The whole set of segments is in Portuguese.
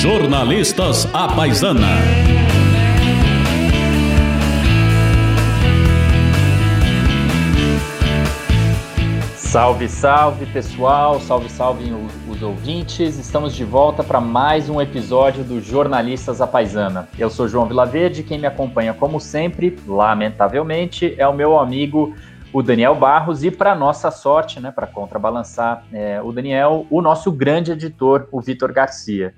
Jornalistas à Paisana. Salve, salve pessoal, salve, salve os ouvintes. Estamos de volta para mais um episódio do Jornalistas à Paisana. Eu sou João Vilaverde, quem me acompanha, como sempre, lamentavelmente, é o meu amigo o Daniel Barros e, para nossa sorte, né, para contrabalançar é, o Daniel, o nosso grande editor, o Vitor Garcia.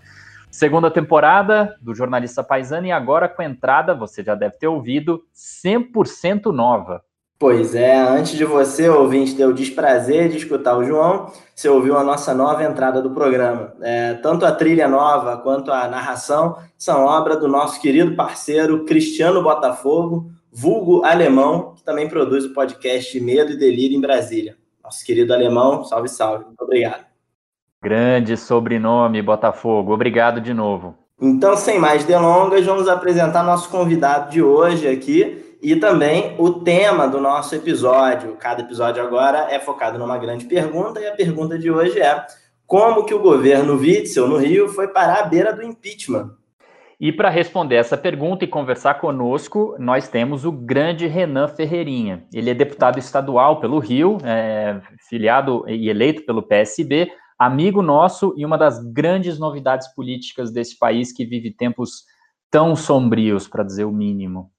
Segunda temporada do Jornalista Paisano e agora com entrada, você já deve ter ouvido, 100% nova. Pois é, antes de você, ouvinte, ter o desprazer de escutar o João, você ouviu a nossa nova entrada do programa. É, tanto a trilha nova quanto a narração são obra do nosso querido parceiro Cristiano Botafogo, vulgo alemão, que também produz o podcast Medo e Delírio em Brasília. Nosso querido alemão, salve, salve. Muito obrigado. Grande sobrenome, Botafogo. Obrigado de novo. Então, sem mais delongas, vamos apresentar nosso convidado de hoje aqui e também o tema do nosso episódio. Cada episódio agora é focado numa grande pergunta e a pergunta de hoje é: como que o governo Witzel no Rio foi parar à beira do impeachment? E para responder essa pergunta e conversar conosco, nós temos o grande Renan Ferreirinha. Ele é deputado estadual pelo Rio, é, filiado e eleito pelo PSB, amigo nosso e uma das grandes novidades políticas desse país que vive tempos tão sombrios, para dizer o mínimo.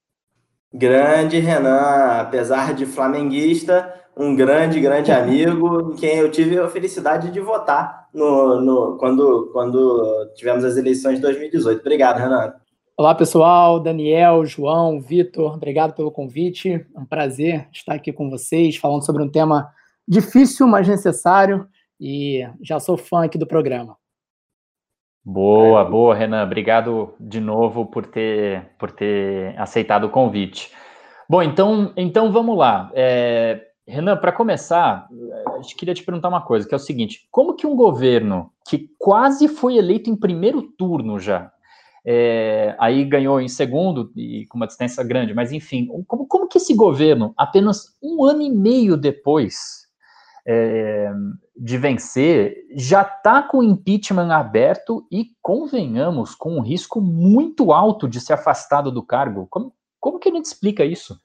Grande Renan, apesar de flamenguista, um grande, grande amigo, em quem eu tive a felicidade de votar no, no, quando, quando tivemos as eleições de 2018. Obrigado, Renan. Olá, pessoal. Daniel, João, Vitor, obrigado pelo convite. É um prazer estar aqui com vocês, falando sobre um tema difícil, mas necessário e já sou fã aqui do programa. Boa, boa, Renan. Obrigado de novo por ter, por ter aceitado o convite. Bom, então, então vamos lá. É, Renan, para começar, gente queria te perguntar uma coisa, que é o seguinte: como que um governo que quase foi eleito em primeiro turno já, é, aí ganhou em segundo e com uma distância grande, mas enfim, como, como que esse governo, apenas um ano e meio depois é, de vencer, já está com o impeachment aberto e, convenhamos, com um risco muito alto de ser afastado do cargo. Como, como que a gente explica isso?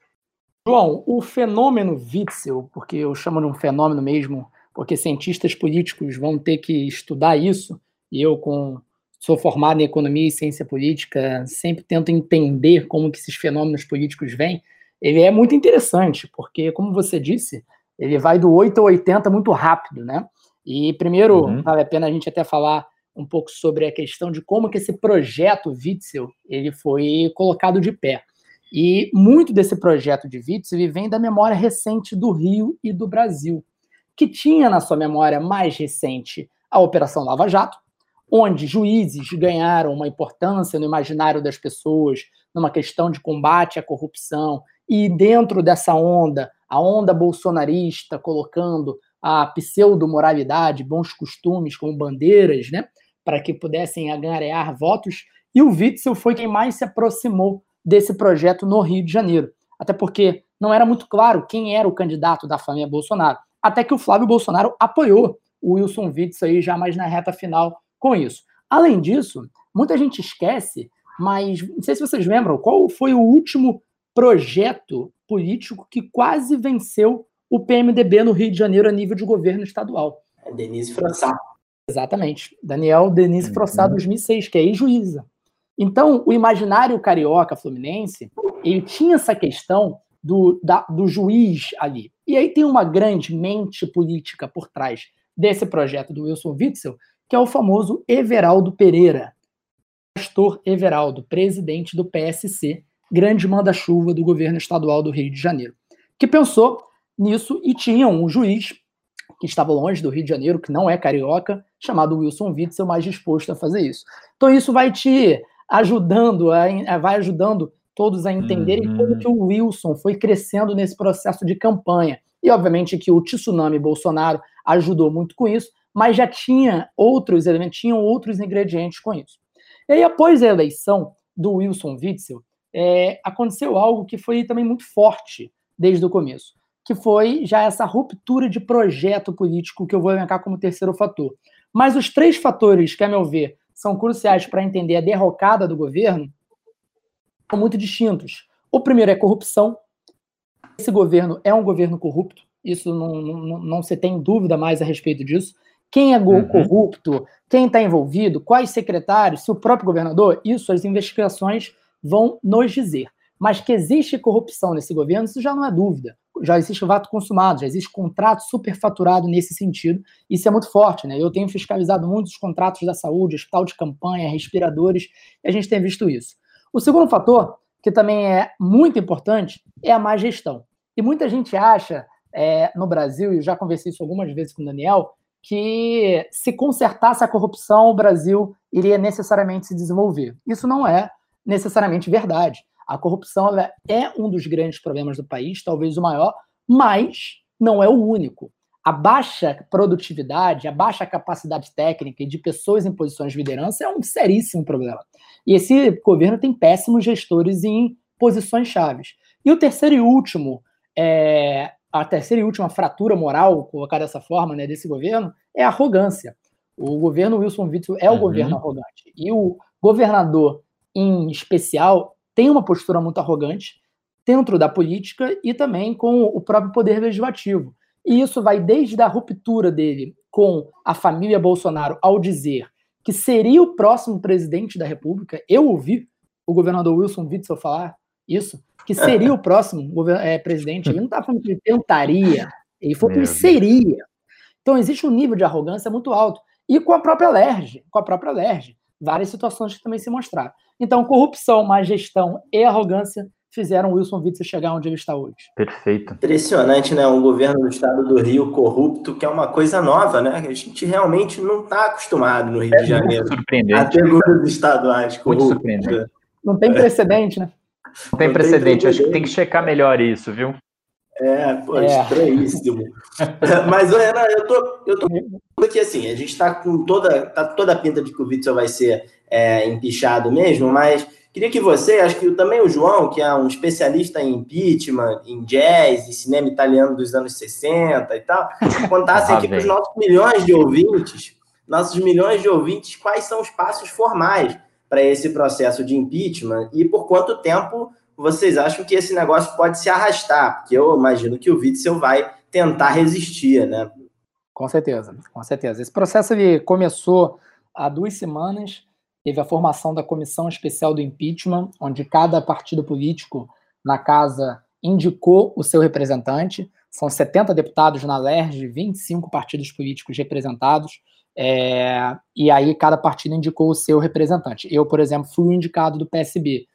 João, o fenômeno Witzel, porque eu chamo de um fenômeno mesmo, porque cientistas políticos vão ter que estudar isso, e eu, com sou formado em economia e ciência política, sempre tento entender como que esses fenômenos políticos vêm. Ele é muito interessante, porque, como você disse, ele vai do 8 ao 80 muito rápido, né? E primeiro, uhum. vale a pena a gente até falar um pouco sobre a questão de como que esse projeto Witzel ele foi colocado de pé. E muito desse projeto de Witzel vem da memória recente do Rio e do Brasil, que tinha na sua memória mais recente a Operação Lava Jato, onde juízes ganharam uma importância no imaginário das pessoas, numa questão de combate à corrupção, e dentro dessa onda a onda bolsonarista colocando a pseudo-moralidade, bons costumes como bandeiras, né, para que pudessem aganhar votos, e o Witzel foi quem mais se aproximou desse projeto no Rio de Janeiro, até porque não era muito claro quem era o candidato da família Bolsonaro, até que o Flávio Bolsonaro apoiou o Wilson Witzel aí já mais na reta final com isso. Além disso, muita gente esquece, mas não sei se vocês lembram, qual foi o último projeto político que quase venceu o PMDB no Rio de Janeiro a nível de governo estadual. É Denise Frossá. Exatamente. Daniel Denise uhum. Frossá, 2006, que é ex-juíza. Então, o imaginário carioca fluminense, ele tinha essa questão do, da, do juiz ali. E aí tem uma grande mente política por trás desse projeto do Wilson Witzel, que é o famoso Everaldo Pereira, pastor Everaldo, presidente do PSC, grande manda-chuva do governo estadual do Rio de Janeiro, que pensou nisso e tinha um juiz que estava longe do Rio de Janeiro, que não é carioca, chamado Wilson Witzel, mais disposto a fazer isso. Então isso vai te ajudando, a, vai ajudando todos a entenderem uhum. como que o Wilson foi crescendo nesse processo de campanha. E obviamente que o tsunami Bolsonaro ajudou muito com isso, mas já tinha outros elementos, tinham outros ingredientes com isso. E aí, após a eleição do Wilson Witzel, é, aconteceu algo que foi também muito forte desde o começo, que foi já essa ruptura de projeto político que eu vou elencar como terceiro fator. Mas os três fatores que, a meu ver, são cruciais para entender a derrocada do governo são muito distintos. O primeiro é corrupção. Esse governo é um governo corrupto, isso não, não, não se tem dúvida mais a respeito disso. Quem é uhum. corrupto, quem está envolvido, quais secretários, se o próprio governador, isso as investigações vão nos dizer. Mas que existe corrupção nesse governo, isso já não é dúvida. Já existe vato consumado, já existe contrato superfaturado nesse sentido. Isso é muito forte, né? Eu tenho fiscalizado muitos contratos da saúde, hospital de campanha, respiradores, e a gente tem visto isso. O segundo fator, que também é muito importante, é a má gestão. E muita gente acha, é, no Brasil, e eu já conversei isso algumas vezes com o Daniel, que se consertasse a corrupção, o Brasil iria necessariamente se desenvolver. Isso não é necessariamente verdade. A corrupção é um dos grandes problemas do país, talvez o maior, mas não é o único. A baixa produtividade, a baixa capacidade técnica de pessoas em posições de liderança é um seríssimo problema. E esse governo tem péssimos gestores em posições chaves. E o terceiro e último, é, a terceira e última fratura moral, colocar dessa forma, né, desse governo, é a arrogância. O governo Wilson Witzel é o uhum. governo arrogante. E o governador, em especial, tem uma postura muito arrogante dentro da política e também com o próprio poder legislativo. E isso vai desde a ruptura dele com a família Bolsonaro ao dizer que seria o próximo presidente da República. Eu ouvi o governador Wilson Witzel falar isso, que seria o próximo é, presidente. Ele não está falando que ele tentaria, ele falou que ele seria. Então existe um nível de arrogância muito alto. E com a própria LERJ, com a própria LERJ, várias situações que também se mostraram. Então, corrupção, má gestão e arrogância fizeram Wilson Witzel chegar onde ele está hoje. Perfeito. Impressionante, né? Um governo do estado do Rio corrupto, que é uma coisa nova, né? A gente realmente não está acostumado no Rio é de Janeiro surpreendente. a ter governos estaduais corruptos. Muito surpreendente. Não tem precedente, né? Não tem, não precedente. tem Acho que tem que checar melhor isso, viu? É, pô, é. estranhíssimo. Mas, Renan, eu tô, eu tô aqui assim, a gente está com toda, tá toda a pinta de que o Witzel vai ser é, empichado mesmo, mas Queria que você, acho que também o João, que é um especialista em impeachment, em jazz, em cinema italiano dos anos 60 e tal, contassem ah, aqui para os nossos milhões de ouvintes, nossos milhões de ouvintes, quais são os passos formais para esse processo de impeachment e por quanto tempo vocês acham que esse negócio pode se arrastar? Porque eu imagino que o Witzel vai tentar resistir, né? Com certeza, com certeza. Esse processo ele começou há duas semanas teve a formação da comissão especial do impeachment, onde cada partido político na casa indicou o seu representante. São 70 deputados na LERJ, 25 partidos políticos representados, é, e aí cada partido indicou o seu representante. Eu, por exemplo, fui o indicado do PSB.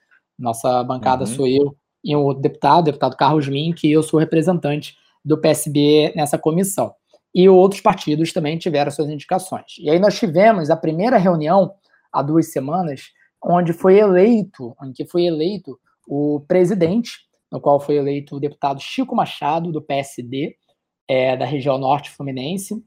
Nossa bancada uhum. sou eu e o deputado, o deputado Carlos Mink, e eu sou representante do PSB nessa comissão. E outros partidos também tiveram suas indicações. E aí nós tivemos a primeira reunião há duas semanas, onde foi eleito, em que foi eleito o presidente, no qual foi eleito o deputado Chico Machado, do PSD, é, da região norte fluminense,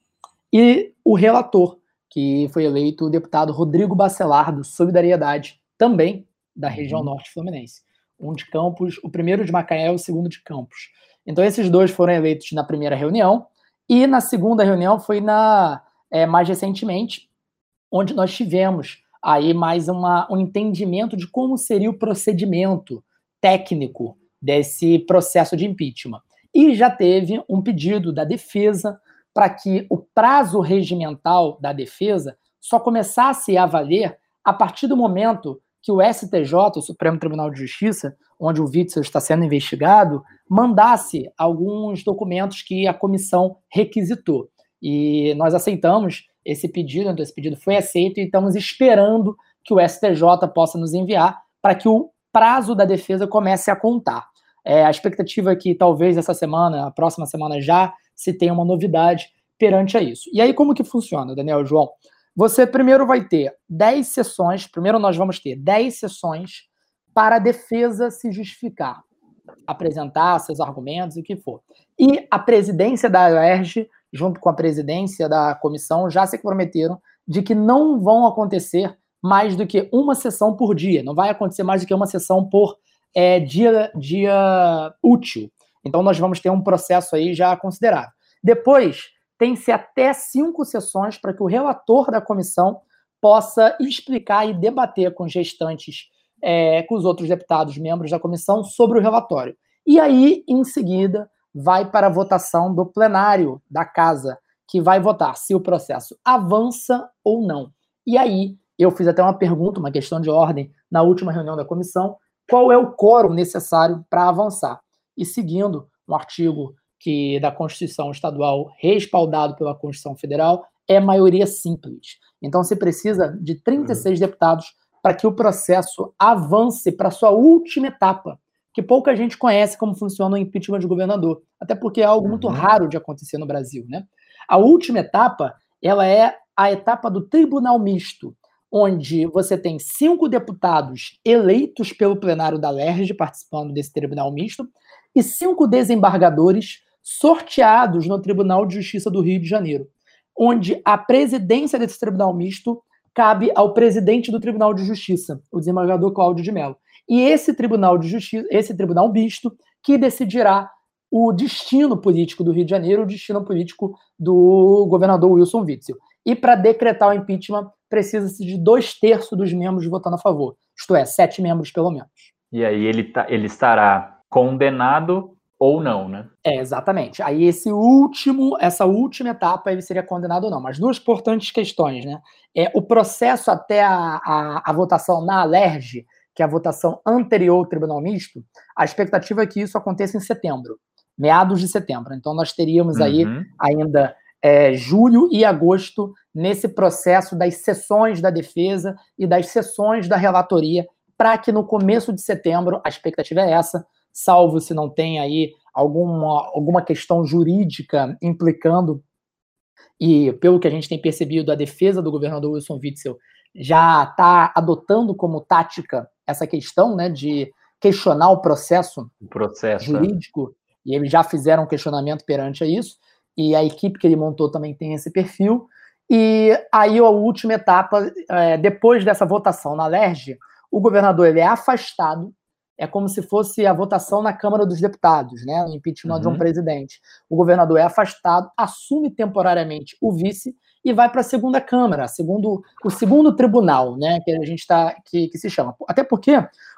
e o relator, que foi eleito o deputado Rodrigo Bacelar, do Solidariedade, também da região uhum. norte fluminense. Um de Campos, o primeiro de Macaé e o segundo de Campos. Então, esses dois foram eleitos na primeira reunião, e na segunda reunião foi na é, mais recentemente, onde nós tivemos aí mais uma, um entendimento de como seria o procedimento técnico desse processo de impeachment. E já teve um pedido da defesa para que o prazo regimental da defesa só começasse a valer a partir do momento que o STJ, o Supremo Tribunal de Justiça, onde o Witzel está sendo investigado, mandasse alguns documentos que a comissão requisitou. E nós aceitamos esse pedido, então esse pedido foi aceito e estamos esperando que o STJ possa nos enviar para que o prazo da defesa comece a contar. É, a expectativa é que talvez essa semana, a próxima semana já, se tenha uma novidade perante a isso. E aí como que funciona, Daniel João? Você primeiro vai ter 10 sessões, primeiro nós vamos ter 10 sessões para a defesa se justificar, apresentar seus argumentos, o que for. E a presidência da UERJ junto com a presidência da comissão, já se comprometeram de que não vão acontecer mais do que uma sessão por dia. Não vai acontecer mais do que uma sessão por é, dia, dia útil. Então, nós vamos ter um processo aí já considerável. Depois, tem-se até cinco sessões para que o relator da comissão possa explicar e debater com os gestantes, é, com os outros deputados, membros da comissão, sobre o relatório. E aí, em seguida, vai para a votação do plenário da casa, que vai votar se o processo avança ou não. E aí, eu fiz até uma pergunta, uma questão de ordem, na última reunião da comissão, qual é o quórum necessário para avançar. E seguindo um artigo que da Constituição Estadual respaldado pela Constituição Federal, é maioria simples. Então se precisa de 36 uhum. deputados para que o processo avance para sua última etapa, que pouca gente conhece como funciona o impeachment de governador, até porque é algo muito uhum. raro de acontecer no Brasil, né? A última etapa, ela é a etapa do tribunal misto, onde você tem cinco deputados eleitos pelo plenário da LERJ participando desse tribunal misto e cinco desembargadores sorteados no Tribunal de Justiça do Rio de Janeiro, onde a presidência desse tribunal misto cabe ao presidente do Tribunal de Justiça, o desembargador Cláudio de Mello. E esse tribunal de justiça, esse tribunal misto, que decidirá o destino político do Rio de Janeiro, o destino político do governador Wilson Witzel. E para decretar o impeachment, precisa-se de dois terços dos membros votando a favor, isto é, sete membros pelo menos. E aí ele, tá, ele estará condenado ou não, né? É, exatamente. Aí esse último, essa última etapa ele seria condenado ou não. Mas duas importantes questões, né? É o processo até a, a, a votação na Alerj, que é a votação anterior ao Tribunal Misto, a expectativa é que isso aconteça em setembro, meados de setembro. Então nós teríamos aí uhum. ainda é, julho e agosto nesse processo das sessões da defesa e das sessões da relatoria, para que no começo de setembro, a expectativa é essa, salvo se não tem aí alguma, alguma questão jurídica implicando, e pelo que a gente tem percebido, a defesa do governador Wilson Witzel já está adotando como tática essa questão né, de questionar o processo, o processo é. jurídico, e eles já fizeram um questionamento perante a isso, e a equipe que ele montou também tem esse perfil. E aí a última etapa, é, depois dessa votação na LERJ, o governador ele é afastado é como se fosse a votação na Câmara dos Deputados, né? O impeachment uhum. de um uhum. presidente. O governador é afastado, assume temporariamente o vice e vai para a segunda Câmara, segundo o segundo tribunal, né? Que a gente está que, que se chama. Até porque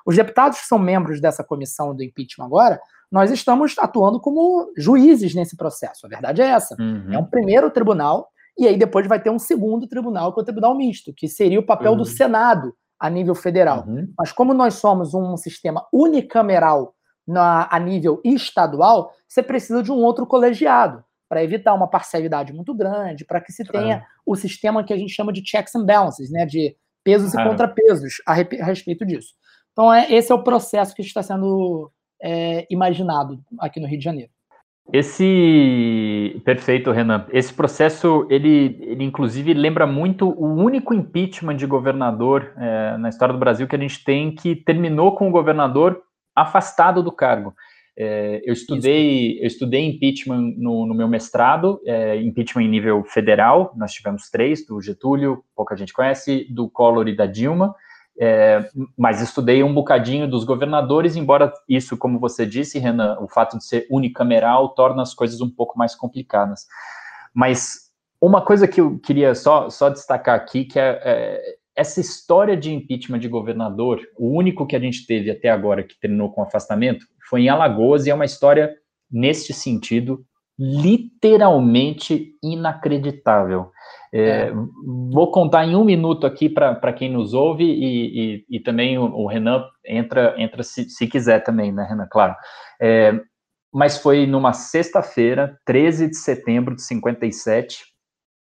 os deputados que são membros dessa comissão do impeachment agora, nós estamos atuando como juízes nesse processo. A verdade é essa. Uhum. É um primeiro tribunal e aí depois vai ter um segundo tribunal, que é o tribunal misto, que seria o papel uhum. do Senado a nível federal. Uhum. Mas como nós somos um sistema unicameral na, a nível estadual, você precisa de um outro colegiado para evitar uma parcialidade muito grande, para que se tenha o sistema que a gente chama de checks and balances, né, de pesos e contrapesos a, a, respeito disso. Então, é, esse é o processo que está sendo é, imaginado aqui no Rio de Janeiro. Esse perfeito, Renan. Esse processo, ele, ele inclusive lembra muito o único impeachment de governador é, na história do Brasil que a gente tem que terminou com o governador afastado do cargo. É, eu estudei, eu estudei impeachment no, no meu mestrado, é, impeachment em nível federal. Nós tivemos três: do Getúlio, pouca gente conhece, do Collor e da Dilma. É, mas estudei um bocadinho dos governadores, embora isso, como você disse, Renan, o fato de ser unicameral torna as coisas um pouco mais complicadas. Mas uma coisa que eu queria só, só destacar aqui, que é, é, essa história de impeachment de governador, o único que a gente teve até agora que terminou com afastamento, foi em Alagoas, e é uma história, neste sentido, literalmente inacreditável. É, é. Vou contar em um minuto aqui para quem nos ouve e, e, e também o, o, Renan entra, entra se, se, quiser também, né, Renan? Claro. É, mas foi numa sexta-feira, 13 de setembro de 57.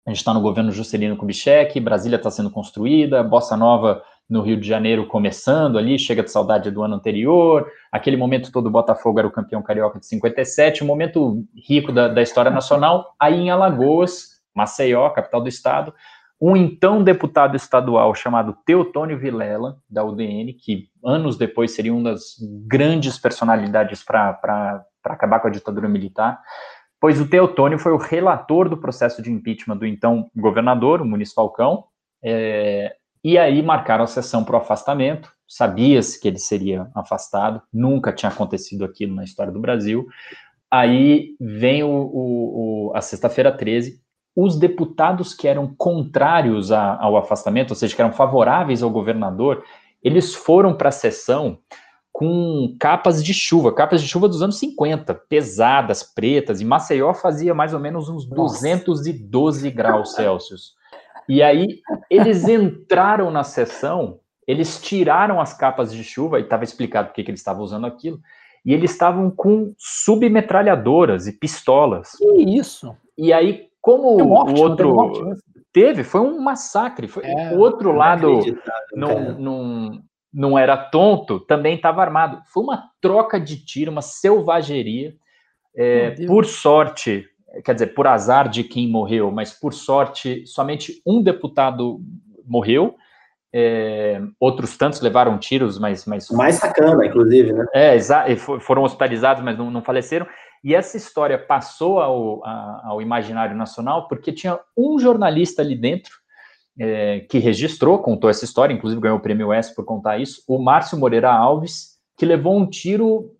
A gente está no governo Juscelino Kubitschek, Brasília está sendo construída, Bossa Nova no Rio de Janeiro começando ali, chega de saudade do ano anterior, aquele momento todo o Botafogo era o campeão carioca de 57, um momento rico da, da história nacional, aí em Alagoas, Maceió, capital do estado, um então deputado estadual chamado Teotônio Vilela, da UDN, que anos depois seria uma das grandes personalidades para acabar com a ditadura militar, pois o Teotônio foi o relator do processo de impeachment do então governador, o Muniz Falcão, é, e aí marcaram a sessão para o afastamento. Sabia-se que ele seria afastado, nunca tinha acontecido aquilo na história do Brasil. Aí vem o, o, o a sexta-feira 13, os deputados que eram contrários a, ao afastamento, ou seja, que eram favoráveis ao governador, eles foram para a sessão com capas de chuva, capas de chuva dos anos 50, pesadas, pretas, e Maceió fazia mais ou menos uns Nossa. 212 graus Celsius. E aí eles entraram na sessão, eles tiraram as capas de chuva, e estava explicado porque que eles estavam usando aquilo, e eles estavam com submetralhadoras e pistolas. Que isso? E aí, como morte, o outro. Morte, teve, foi um massacre. Foi, é, o outro lado não, não, não era tonto, também estava armado. Foi uma troca de tiro, uma selvageria. É, por sorte, quer dizer, por azar de quem morreu, mas por sorte, somente um deputado morreu. É, outros tantos levaram tiros, mas. mas mais sacana, inclusive, né? É, foram hospitalizados, mas não, não faleceram. E essa história passou ao, ao imaginário nacional porque tinha um jornalista ali dentro é, que registrou, contou essa história, inclusive ganhou o prêmio S por contar isso, o Márcio Moreira Alves, que levou um tiro,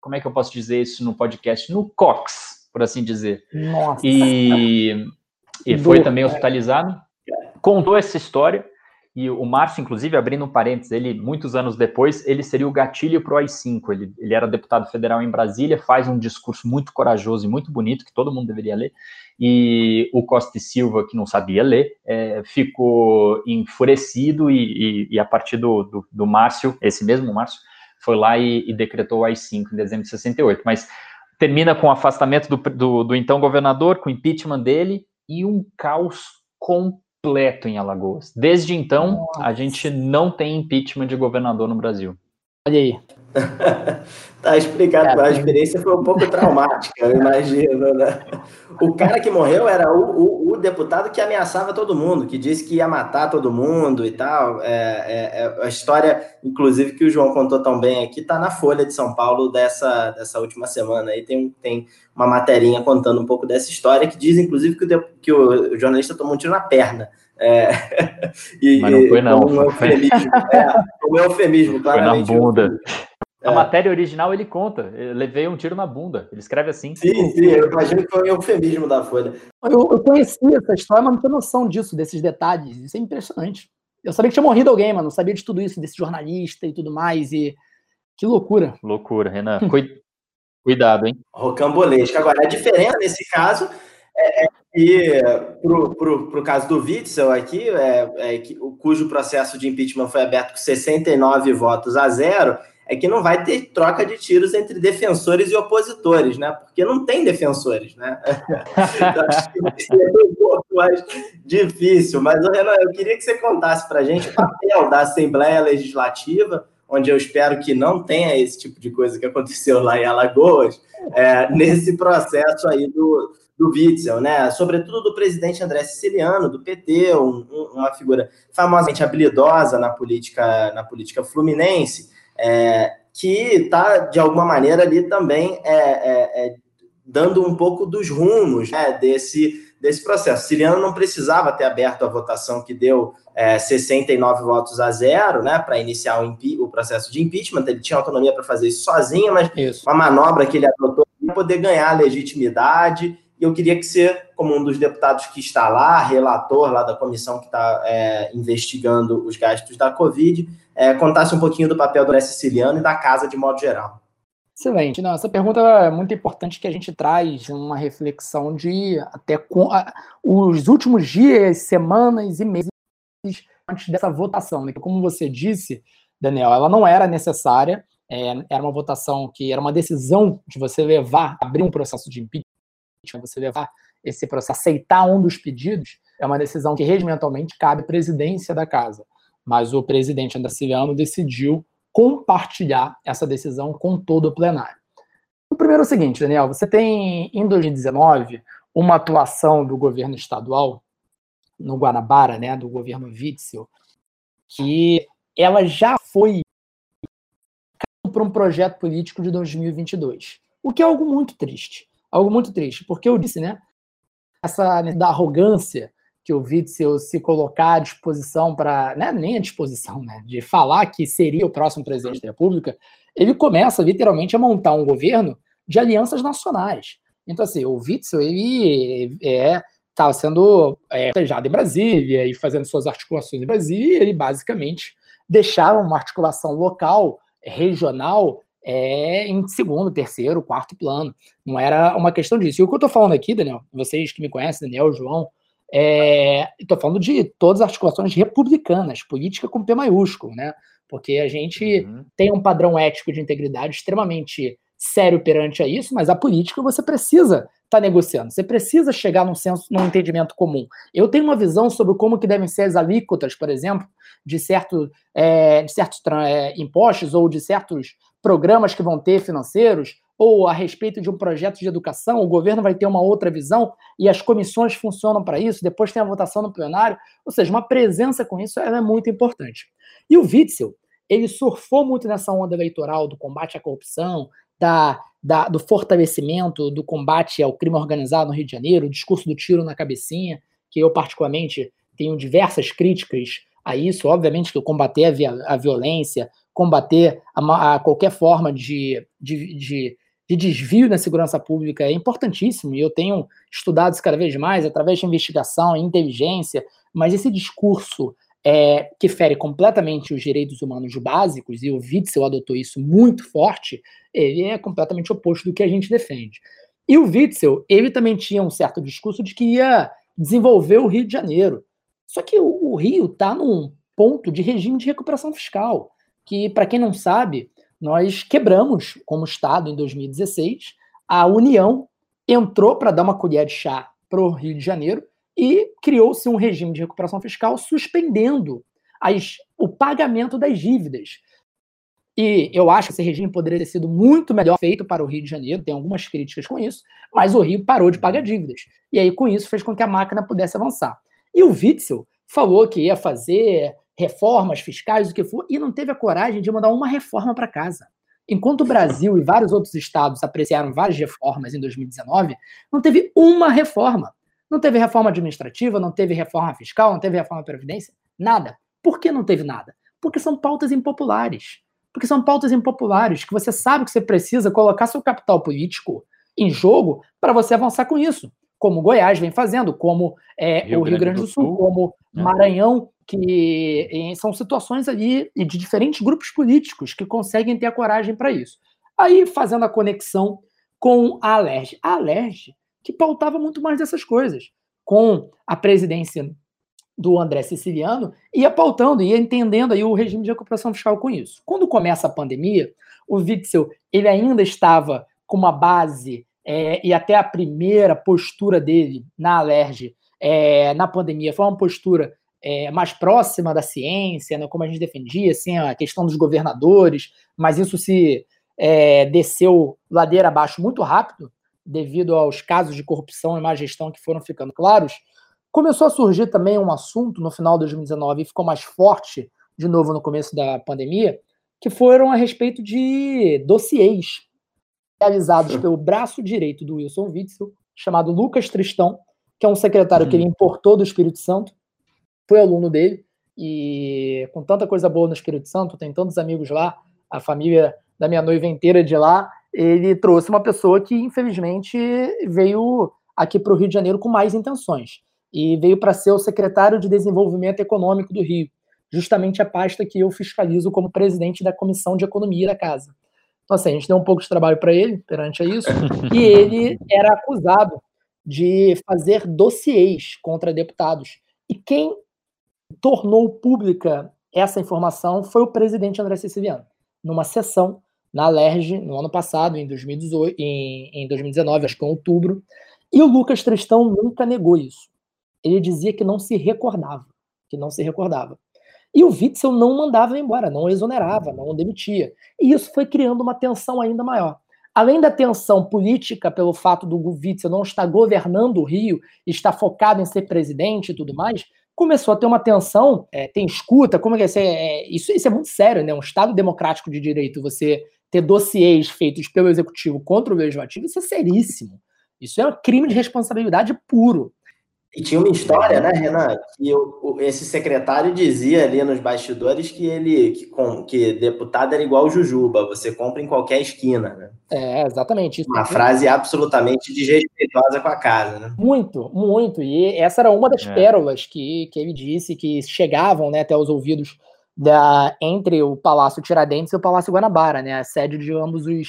como é que eu posso dizer isso no podcast? No Cox, por assim dizer. Nossa! E, e foi também hospitalizado. Contou essa história, e o Márcio, inclusive, abrindo um parênteses, ele, muitos anos depois, ele seria o gatilho para o AI-5. Ele, ele era deputado federal em Brasília, faz um discurso muito corajoso e muito bonito, que todo mundo deveria ler. E o Costa e Silva, que não sabia ler, é, ficou enfurecido e, e, e, a partir do, do, do Márcio, esse mesmo Márcio, foi lá e, e decretou o AI-5 em dezembro de 68. Mas termina com o afastamento do, do, do então governador, com o impeachment dele e um caos completo em Alagoas. Desde então, Nossa. a gente não tem impeachment de governador no Brasil. Olha aí. tá explicado, a experiência foi um pouco traumática, eu imagino, né? O cara que morreu era o, o, o, deputado que ameaçava todo mundo, que disse que ia matar todo mundo e tal. É, é, é, a história, inclusive, que o João contou tão bem aqui, tá na Folha de São Paulo dessa, dessa última semana. Aí tem, tem uma materinha contando um pouco dessa história, que diz, inclusive, que o, que o jornalista tomou um tiro na perna. É, e, Mas não foi, não. Um eufemismo, é, um eufemismo, claramente. Foi na bunda. A é. matéria original ele conta, eu levei um tiro na bunda. Ele escreve assim. Sim, sim, eu imagino que foi um eufemismo da Folha. Eu, eu conheci essa história, mas não tinha noção disso, desses detalhes. Isso é impressionante. Eu sabia que tinha morrido alguém, mas não sabia de tudo isso, desse jornalista e tudo mais. E que loucura. Loucura, Renan. Cuidado, hein? Rocambolesco. Agora, a diferença nesse caso é, é que, para o caso do Witzel aqui, é, é, que, cujo processo de impeachment foi aberto com 69 votos a zero, é que não vai ter troca de tiros entre defensores e opositores, né? Porque não tem defensores, né? acho que ser um pouco mais difícil. Mas, Renan, eu queria que você contasse para a gente o papel da Assembleia Legislativa, onde eu espero que não tenha esse tipo de coisa que aconteceu lá em Alagoas, é, nesse processo aí do, do Witzel, né? Sobretudo do presidente André Siciliano, do PT, um, um, uma figura famosamente habilidosa na política, na política fluminense, é, que está, de alguma maneira, ali também é, é, é, dando um pouco dos rumos né, desse, desse processo. Siciliano não precisava ter aberto a votação que deu é, 69 votos a zero, né, para iniciar o, o, processo de impeachment. Ele tinha autonomia para fazer isso sozinho, mas isso. uma manobra que ele adotou para poder ganhar legitimidade eu queria que você, como um dos deputados que está lá, relator lá da comissão que está é, investigando os gastos da Covid, é, contasse um pouquinho do papel do Siciliano e da casa de modo geral. Excelente. Não, essa pergunta é muito importante que a gente traz uma reflexão de até com, a, os últimos dias, semanas e meses antes dessa votação. Né? Como você disse, Daniel, ela não era necessária, é, era uma votação que era uma decisão de você levar, abrir um processo de impeachment você levar esse processo, aceitar um dos pedidos, é uma decisão que regimentalmente cabe à presidência da casa. Mas o presidente André Ciliano decidiu compartilhar essa decisão com todo o plenário. O primeiro é o seguinte, Daniel, você tem em 2019 uma atuação do governo estadual no Guanabara, né, do governo Witzel, que ela já foi para um projeto político de 2022, o que é algo muito triste algo muito triste, porque eu disse, né, essa né, da arrogância que o Witzel se colocar à disposição para, né, nem à disposição, né, de falar que seria o próximo presidente da República, ele começa literalmente a montar um governo de alianças nacionais. Então, assim, o Witzel, ele é estava sendo é, em Brasília e fazendo suas articulações em Brasília, e ele basicamente deixava uma articulação local, regional, é, em segundo, terceiro, quarto plano. Não era uma questão disso. E o que eu estou falando aqui, Daniel, vocês que me conhecem, Daniel, João, estou é, falando de todas as articulações republicanas, política com P maiúsculo, né? Porque a gente uhum. tem um padrão ético de integridade extremamente sério perante a isso, mas a política você precisa estar tá negociando, você precisa chegar num senso, num entendimento comum. Eu tenho uma visão sobre como que devem ser as alíquotas, por exemplo, de, certo, é, de certos é, impostos ou de certos programas que vão ter financeiros, ou a respeito de um projeto de educação, o governo vai ter uma outra visão e as comissões funcionam para isso, depois tem a votação no plenário, ou seja, uma presença com isso é muito importante. E o Witzel, ele surfou muito nessa onda eleitoral do combate à corrupção, da, da, do fortalecimento do combate ao crime organizado no Rio de Janeiro, o discurso do tiro na cabecinha, que eu particularmente tenho diversas críticas a isso, obviamente que combater a, a violência, combater a, a qualquer forma de, de, de, de, desvio na segurança pública é importantíssimo, e eu tenho estudado isso cada vez mais, através de investigação e inteligência, mas esse discurso é, que fere completamente os direitos humanos básicos, e o Witzel adotou isso muito forte, ele é completamente oposto do que a gente defende. E o Witzel, ele também tinha um certo discurso de que ia desenvolver o Rio de Janeiro. Só que o, o Rio está num ponto de regime de recuperação fiscal, que, para quem não sabe, nós quebramos como Estado em 2016, a União entrou para dar uma colher de chá para o Rio de Janeiro e criou-se um regime de recuperação fiscal suspendendo as, o pagamento das dívidas. E eu acho que esse regime poderia ter sido muito melhor feito para o Rio de Janeiro, tem algumas críticas com isso, mas o Rio parou de pagar dívidas. E aí, com isso, fez com que a máquina pudesse avançar. E o Witzel falou que ia fazer reformas fiscais, o que for, e não teve a coragem de mandar uma reforma para casa. Enquanto o Brasil e vários outros estados apreciaram várias reformas em 2019, não teve uma reforma. Não teve reforma administrativa, não teve reforma fiscal, não teve reforma da Previdência, nada. Por que não teve nada? Porque são pautas impopulares. Porque são pautas impopulares que você sabe que você precisa colocar seu capital político em jogo para você avançar com isso. Como Goiás vem fazendo, como é, Rio o Rio Grande do Sul, Sul como né? Maranhão, que são situações ali de diferentes grupos políticos que conseguem ter a coragem para isso. Aí, fazendo a conexão com a Alerj. A Alerj que pautava muito mais dessas coisas. Com a presidência do André Siciliano, ia pautando, ia entendendo aí o regime de recuperação fiscal com isso. Quando começa a pandemia, o Witzel ele ainda estava com uma base é, e até a primeira postura dele na Alerj é, na pandemia foi uma postura é, mais próxima da ciência, né, como a gente defendia, assim, a questão dos governadores, mas isso se é, desceu ladeira abaixo muito rápido devido aos casos de corrupção e má gestão que foram ficando claros, começou a surgir também um assunto no final de 2019 e ficou mais forte de novo no começo da pandemia, que foram a respeito de dossiês realizados pelo braço direito do Wilson Witzel, chamado Lucas Tristão, que é um secretário hum. que ele importou do Espírito Santo, foi aluno dele, e com tanta coisa boa no Espírito Santo, tem tantos amigos lá, a família da minha noiva inteira de lá, ele trouxe uma pessoa que, infelizmente, veio aqui para o Rio de Janeiro com mais intenções. E veio para ser o secretário de Desenvolvimento Econômico do Rio, justamente a pasta que eu fiscalizo como presidente da Comissão de Economia da Casa. Então, assim, a gente deu um pouco de trabalho para ele perante a isso, e ele era acusado de fazer dossiês contra deputados. E quem tornou pública essa informação foi o presidente André Siciliano, numa sessão na LERJ no ano passado, em, 2018, em, em 2019, acho que em outubro, e o Lucas Tristão nunca negou isso. Ele dizia que não se recordava, que não se recordava. E o Witzel não mandava embora, não exonerava, não demitia. E isso foi criando uma tensão ainda maior. Além da tensão política pelo fato do Witzel não estar governando o Rio, estar focado em ser presidente e tudo mais, começou a ter uma tensão, é, tem escuta, como é que é, é, isso, isso é muito sério, né? Um Estado democrático de direito, você ter dossiês feitos pelo executivo contra o legislativo, isso é seríssimo. Isso é um crime de responsabilidade puro. E tinha uma história, né, Renan, que o, o, esse secretário dizia ali nos bastidores que ele que, com, que deputado era igual Jujuba, você compra em qualquer esquina, né? É, exatamente. Isso uma frase absolutamente desrespeitosa com a casa, né? Muito, muito. E essa era uma das é. pérolas que, que ele disse que chegavam né, até os ouvidos da, entre o Palácio Tiradentes e o Palácio Guanabara, né? A sede de ambos os,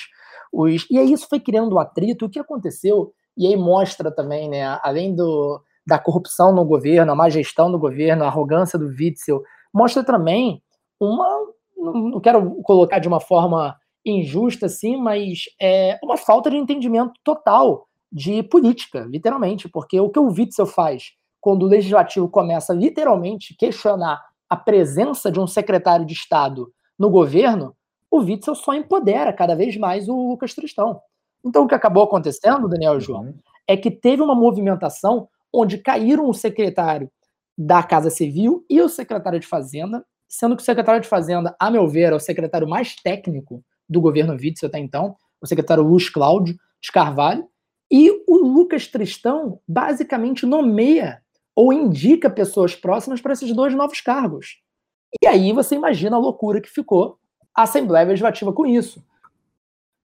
os. E aí isso foi criando um atrito. O que aconteceu? E aí mostra também, né? Além do da corrupção no governo, a má gestão do governo, a arrogância do Witzel, mostra também uma, não quero colocar de uma forma injusta, assim, mas é uma falta de entendimento total de política, literalmente, porque o que o Witzel faz quando o legislativo começa literalmente questionar a presença de um secretário de Estado no governo, o Witzel só empodera cada vez mais o Lucas Tristão. Então, o que acabou acontecendo, Daniel João, uhum. é que teve uma movimentação onde caíram o secretário da Casa Civil e o secretário de Fazenda, sendo que o secretário de Fazenda, a meu ver, é o secretário mais técnico do governo Witzel até então, o secretário Luiz Cláudio de Carvalho, e o Lucas Tristão basicamente nomeia ou indica pessoas próximas para esses dois novos cargos. E aí você imagina a loucura que ficou a Assembleia Legislativa com isso.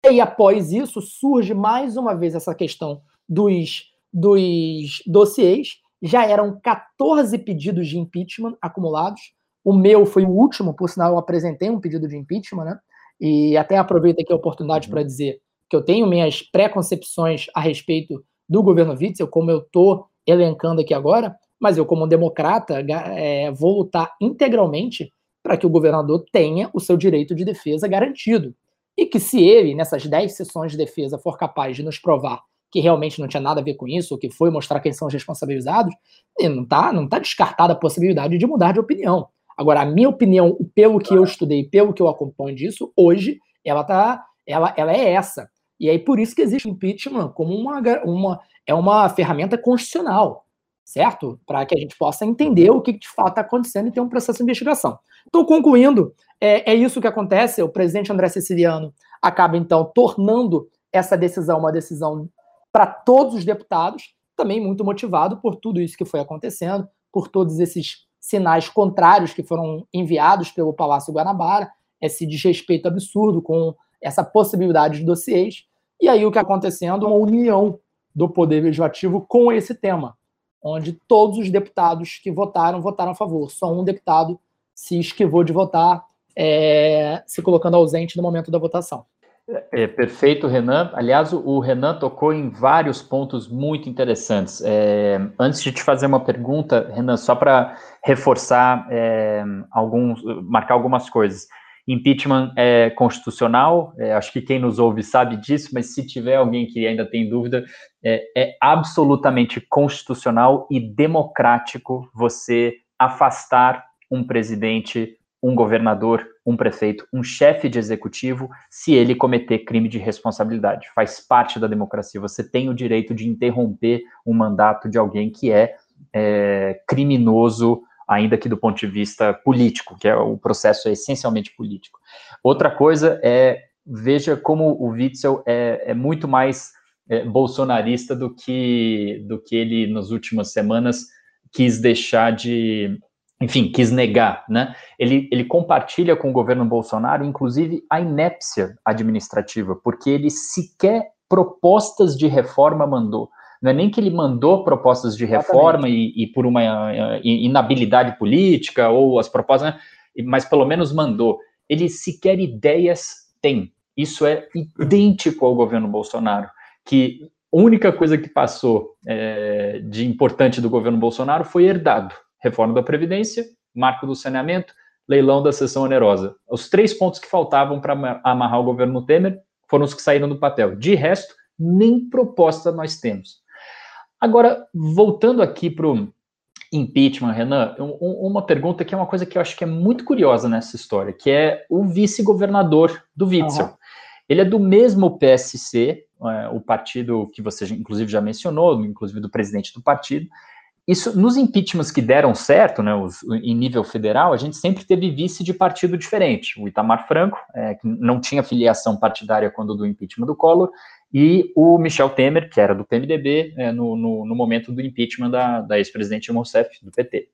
E aí, após isso, surge mais uma vez essa questão dos dos dossiês, já eram 14 pedidos de impeachment acumulados. O meu foi o último, por sinal, eu apresentei um pedido de impeachment, né? E até aproveito aqui a oportunidade para dizer que eu tenho minhas preconcepções a respeito do governo Witzel, como eu estou elencando aqui agora, mas eu, como democrata, é, vou lutar integralmente para que o governador tenha o seu direito de defesa garantido. E que se ele, nessas 10 sessões de defesa, for capaz de nos provar que realmente não tinha nada a ver com isso, que foi mostrar quem são os responsabilizados, não está não tá descartada a possibilidade de mudar de opinião. Agora, a minha opinião, pelo que eu estudei, pelo que eu acompanho disso, hoje, ela tá, ela, ela é essa. E aí por isso que existe impeachment como uma, uma é uma ferramenta constitucional, certo? Para que a gente possa entender o que de fato está acontecendo e ter um processo de investigação. Então, concluindo, é, é isso que acontece. O presidente André Siciliano acaba então tornando essa decisão uma decisão para todos os deputados, também muito motivado por tudo isso que foi acontecendo, por todos esses sinais contrários que foram enviados pelo Palácio Guanabara, esse desrespeito absurdo com essa possibilidade de dossiês. E aí o que acontecendo? Uma união do Poder Legislativo com esse tema, onde todos os deputados que votaram, votaram a favor. Só um deputado se esquivou de votar, é, se colocando ausente no momento da votação. É, perfeito, Renan. Aliás, o Renan tocou em vários pontos muito interessantes. É, antes de te fazer uma pergunta, Renan, só para reforçar é, alguns, marcar algumas coisas. Impeachment é constitucional, é, acho que quem nos ouve sabe disso, mas se tiver alguém que ainda tem dúvida, é, é absolutamente constitucional e democrático você afastar um presidente um governador, um prefeito, um chefe de executivo, se ele cometer crime de responsabilidade. Faz parte da democracia. Você tem o direito de interromper o mandato de alguém que é, é criminoso, ainda que do ponto de vista político, que é o processo é essencialmente político. Outra coisa é veja como o Witzel é, é muito mais é, bolsonarista do que do que ele nas últimas semanas quis deixar de enfim, quis negar, né? Ele, ele compartilha com o governo Bolsonaro, inclusive, a inépcia administrativa, porque ele sequer propostas de reforma mandou. Não é nem que ele mandou propostas de reforma e, e, por uma uh, inabilidade política ou as propostas, né? mas pelo menos mandou. Ele sequer ideias tem. Isso é idêntico ao governo Bolsonaro, que a única coisa que passou é, de importante do governo Bolsonaro foi herdado reforma da Previdência, marco do saneamento, leilão da sessão onerosa. Os três pontos que faltavam para amarrar o governo Temer foram os que saíram do papel. De resto, nem proposta nós temos. Agora, voltando aqui para o impeachment, Renan, um, uma pergunta que é uma coisa que eu acho que é muito curiosa nessa história, que é o vice-governador do Witzel. Uhum. Ele é do mesmo PSC, é, o partido que você inclusive já mencionou, inclusive do presidente do partido, isso nos impeachments que deram certo, né, os, em nível federal, a gente sempre teve vice de partido diferente. O Itamar Franco, é, que não tinha filiação partidária quando do impeachment do Collor, e o Michel Temer, que era do PMDB, é, no, no, no, momento do impeachment da, da ex-presidente Rousseff, do PT.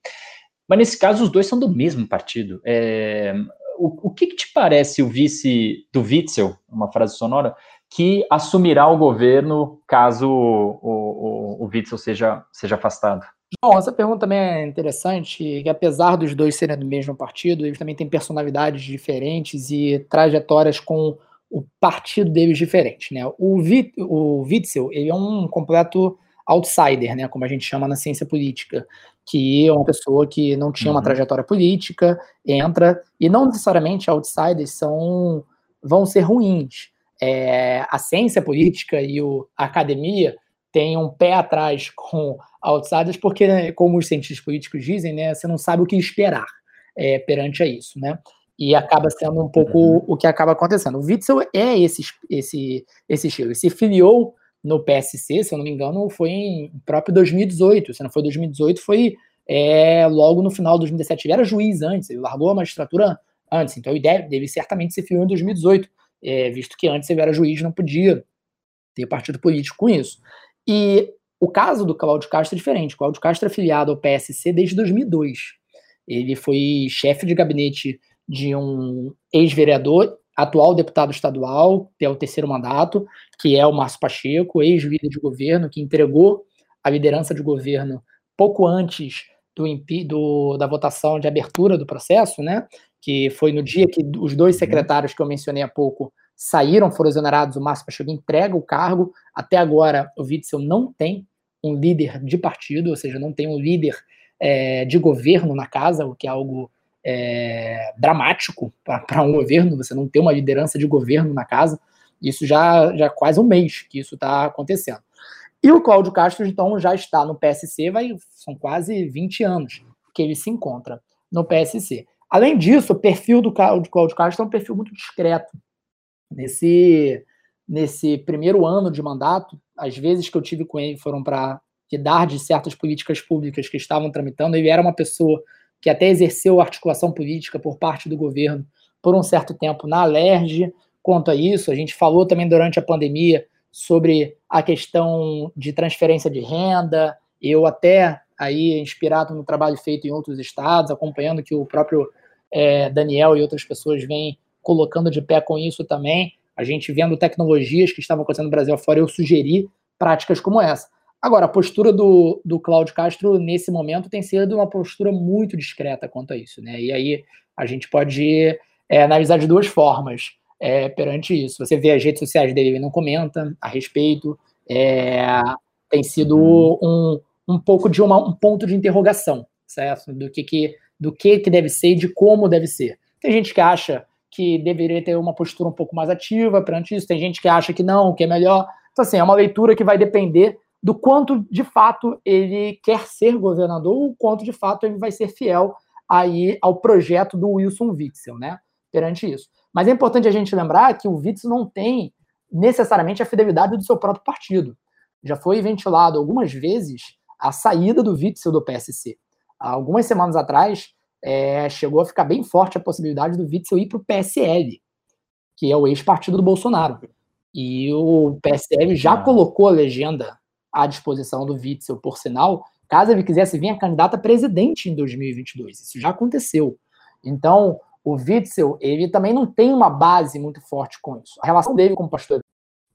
Mas nesse caso, os dois são do mesmo partido. É, o, o que, que, te parece o vice do Witzel, uma frase sonora, que assumirá o governo caso o, o, o Witzel seja, seja afastado? Bom, essa pergunta também é interessante, que apesar dos dois serem do mesmo partido, eles também têm personalidades diferentes e trajetórias com o partido deles diferentes, né? O, Vit, o Witzel, ele é um completo outsider, né, como a gente chama na ciência política, que é uma pessoa que não tinha uma uhum. trajetória política, entra, e não necessariamente outsiders são, vão ser ruins. É, a ciência política e o, a academia têm um pé atrás com outsiders, porque, né, como os cientistas políticos dizem, né, você não sabe o que esperar é, perante a isso, né? E acaba sendo um pouco uhum. o que acaba acontecendo. O Witzel é esse, esse, esse estilo. Ele se filiou no PSC, se eu não me engano, foi em próprio 2018. Se não foi 2018, foi é, logo no final de 2017. Ele era juiz antes, ele largou a magistratura antes, então ele deve, deve certamente se filiou em 2018, é, visto que antes ele era juiz não podia ter partido político com isso. E o caso do Cláudio Castro é diferente. O Cláudio Castro é filiado ao PSC desde 2002. Ele foi chefe de gabinete de um ex-vereador, atual deputado estadual, que é o terceiro mandato, que é o Márcio Pacheco, ex-líder de governo, que entregou a liderança de governo pouco antes do, do, da votação de abertura do processo, né? Que foi no dia que os dois uhum. secretários que eu mencionei há pouco saíram, foram exonerados, o Márcio Pacheco entrega o cargo. Até agora, o Witzel não tem um líder de partido, ou seja, não tem um líder é, de governo na casa, o que é algo é, dramático para um governo, você não ter uma liderança de governo na casa. Isso já, já é quase um mês que isso está acontecendo. E o Cláudio Castro, então, já está no PSC, vai, são quase 20 anos que ele se encontra no PSC. Além disso, o perfil do Cláudio Castro é um perfil muito discreto. Nesse, nesse primeiro ano de mandato, as vezes que eu tive com ele foram para cuidar de certas políticas públicas que estavam tramitando. Ele era uma pessoa que até exerceu articulação política por parte do governo por um certo tempo na Alerj. Quanto a isso, a gente falou também durante a pandemia sobre a questão de transferência de renda. Eu até aí inspirado no trabalho feito em outros estados, acompanhando que o próprio é, Daniel e outras pessoas vêm colocando de pé com isso também. A gente vendo tecnologias que estavam acontecendo no Brasil afora, eu sugeri práticas como essa. Agora, a postura do, do Cláudio Castro nesse momento tem sido uma postura muito discreta quanto a isso, né? E aí a gente pode é, analisar de duas formas é, perante isso. Você vê as redes sociais dele, ele não comenta a respeito. É, tem sido uhum. um, um pouco de uma, um ponto de interrogação, certo? Do que, que, do que, que deve ser e de como deve ser. Tem gente que acha que deveria ter uma postura um pouco mais ativa perante isso, tem gente que acha que não, que é melhor. Então, assim, é uma leitura que vai depender do quanto, de fato, ele quer ser governador, ou quanto, de fato, ele vai ser fiel aí ao projeto do Wilson Witzel, né? Perante isso. Mas é importante a gente lembrar que o Witzel não tem necessariamente a fidelidade do seu próprio partido. Já foi ventilado algumas vezes a saída do Witzel do PSC. Há algumas semanas atrás, é, chegou a ficar bem forte a possibilidade do Witzel ir para o PSL, que é o ex-partido do Bolsonaro. E o PSL já ah. colocou a legenda à disposição do Witzel, por sinal, caso ele quisesse vir a candidato a presidente em 2022. Isso já aconteceu. Então, o Witzel, ele também não tem uma base muito forte com isso. A relação dele com o pastor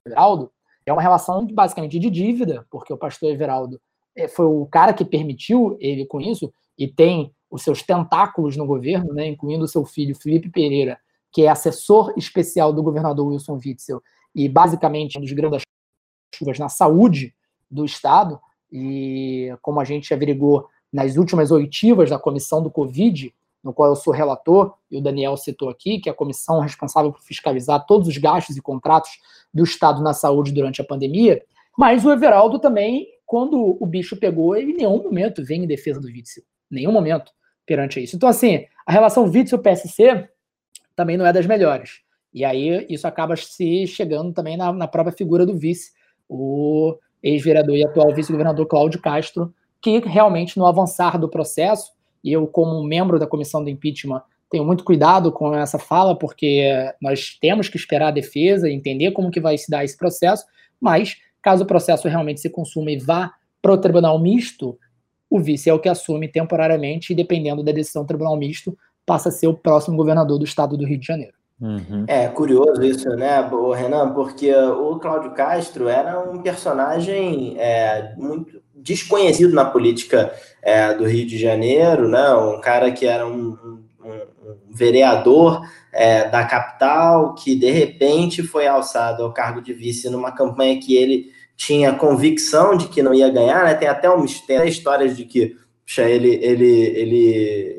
Everaldo é uma relação basicamente de dívida, porque o pastor Everaldo eh, foi o cara que permitiu ele com isso e tem os seus tentáculos no governo, né, incluindo o seu filho Felipe Pereira, que é assessor especial do governador Wilson Witzel e basicamente um dos grandes chuvas na saúde do Estado. E como a gente averigou nas últimas oitivas da comissão do Covid, no qual eu sou relator, e o Daniel citou aqui, que é a comissão responsável por fiscalizar todos os gastos e contratos do Estado na saúde durante a pandemia. Mas o Everaldo também, quando o bicho pegou, ele em nenhum momento vem em defesa do Witzel. Nenhum momento perante isso. Então, assim, a relação Witzel-PSC também não é das melhores. E aí isso acaba se chegando também na, na própria figura do vice, o ex-vereador e atual vice-governador Cláudio Castro, que realmente no avançar do processo, e eu como membro da comissão do impeachment tenho muito cuidado com essa fala, porque nós temos que esperar a defesa, entender como que vai se dar esse processo, mas caso o processo realmente se consuma e vá para o tribunal misto, o vice é o que assume temporariamente e dependendo da decisão do tribunal misto, passa a ser o próximo governador do estado do Rio de Janeiro. Uhum. É curioso isso, né, Renan? Porque o Cláudio Castro era um personagem é, muito desconhecido na política é, do Rio de Janeiro, né? Um cara que era um, um, um vereador é, da capital que de repente foi alçado ao cargo de vice numa campanha que ele tinha convicção de que não ia ganhar, né? Tem até uma tem histórias de que puxa, ele, ele, ele,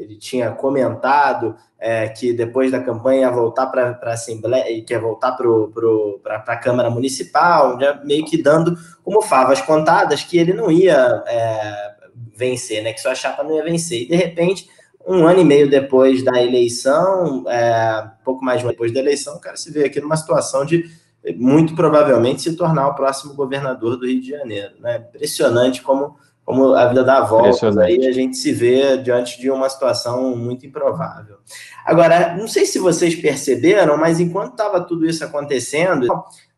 ele tinha comentado é, que depois da campanha ia voltar para a Assembleia, e quer voltar para a Câmara Municipal, já meio que dando como favas contadas que ele não ia é, vencer, né? Que sua chapa não ia vencer. E de repente, um ano e meio depois da eleição, é, pouco mais de um depois da eleição, o cara se vê aqui numa situação de muito provavelmente se tornar o próximo governador do Rio de Janeiro. Né? Impressionante como, como a vida dá voltas, aí a gente se vê diante de uma situação muito improvável. Agora, não sei se vocês perceberam, mas enquanto estava tudo isso acontecendo,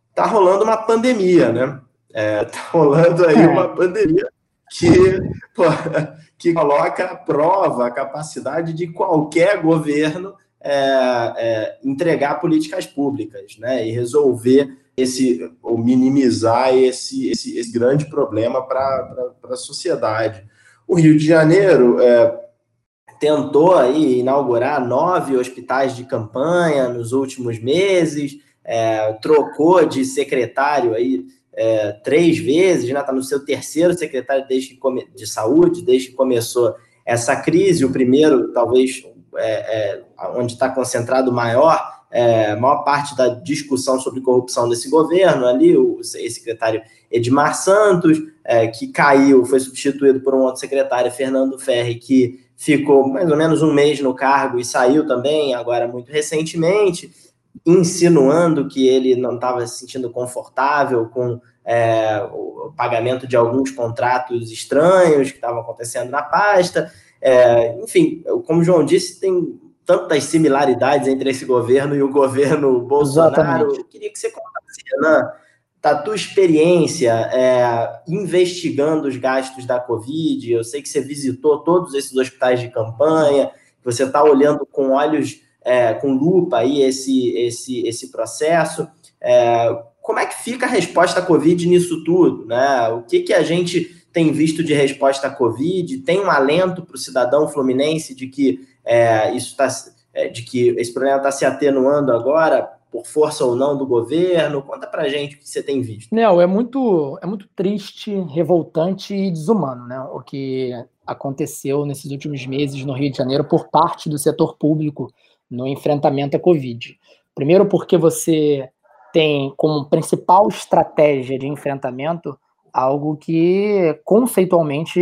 está rolando uma pandemia, né? Está é, tá rolando aí é. uma pandemia que, pô, que coloca à prova a capacidade de qualquer governo é, é, entregar políticas públicas, né, e resolver esse ou minimizar esse, esse, esse grande problema para a sociedade. O Rio de Janeiro é, tentou aí inaugurar nove hospitais de campanha nos últimos meses, é, trocou de secretário aí é, três vezes, está né, tá no seu terceiro secretário desde que come, de saúde, desde que começou essa crise. O primeiro, talvez é, é, onde está concentrado maior, é, maior parte da discussão sobre corrupção desse governo ali, o secretário Edmar Santos, é, que caiu, foi substituído por um outro secretário, Fernando Ferri, que ficou mais ou menos um mês no cargo e saiu também, agora muito recentemente, insinuando que ele não estava se sentindo confortável com é, o pagamento de alguns contratos estranhos que estavam acontecendo na pasta. É, enfim, como o João disse, tem tantas similaridades entre esse governo e o governo Bolsonaro. Exatamente. Eu queria que você contasse, Renan, da tua experiência é, investigando os gastos da Covid. Eu sei que você visitou todos esses hospitais de campanha, que você está olhando com olhos, é, com lupa aí esse, esse, esse processo. É, como é que fica a resposta à Covid nisso tudo? Né? O que, que a gente tem visto de resposta à Covid? Tem um alento para o cidadão fluminense de que é, isso está, é, de que esse problema está se atenuando agora por força ou não do governo? Conta para gente o que você tem visto. Nel, é muito, é muito triste, revoltante e desumano, né? O que aconteceu nesses últimos meses no Rio de Janeiro por parte do setor público no enfrentamento à Covid. Primeiro, porque você tem como principal estratégia de enfrentamento algo que conceitualmente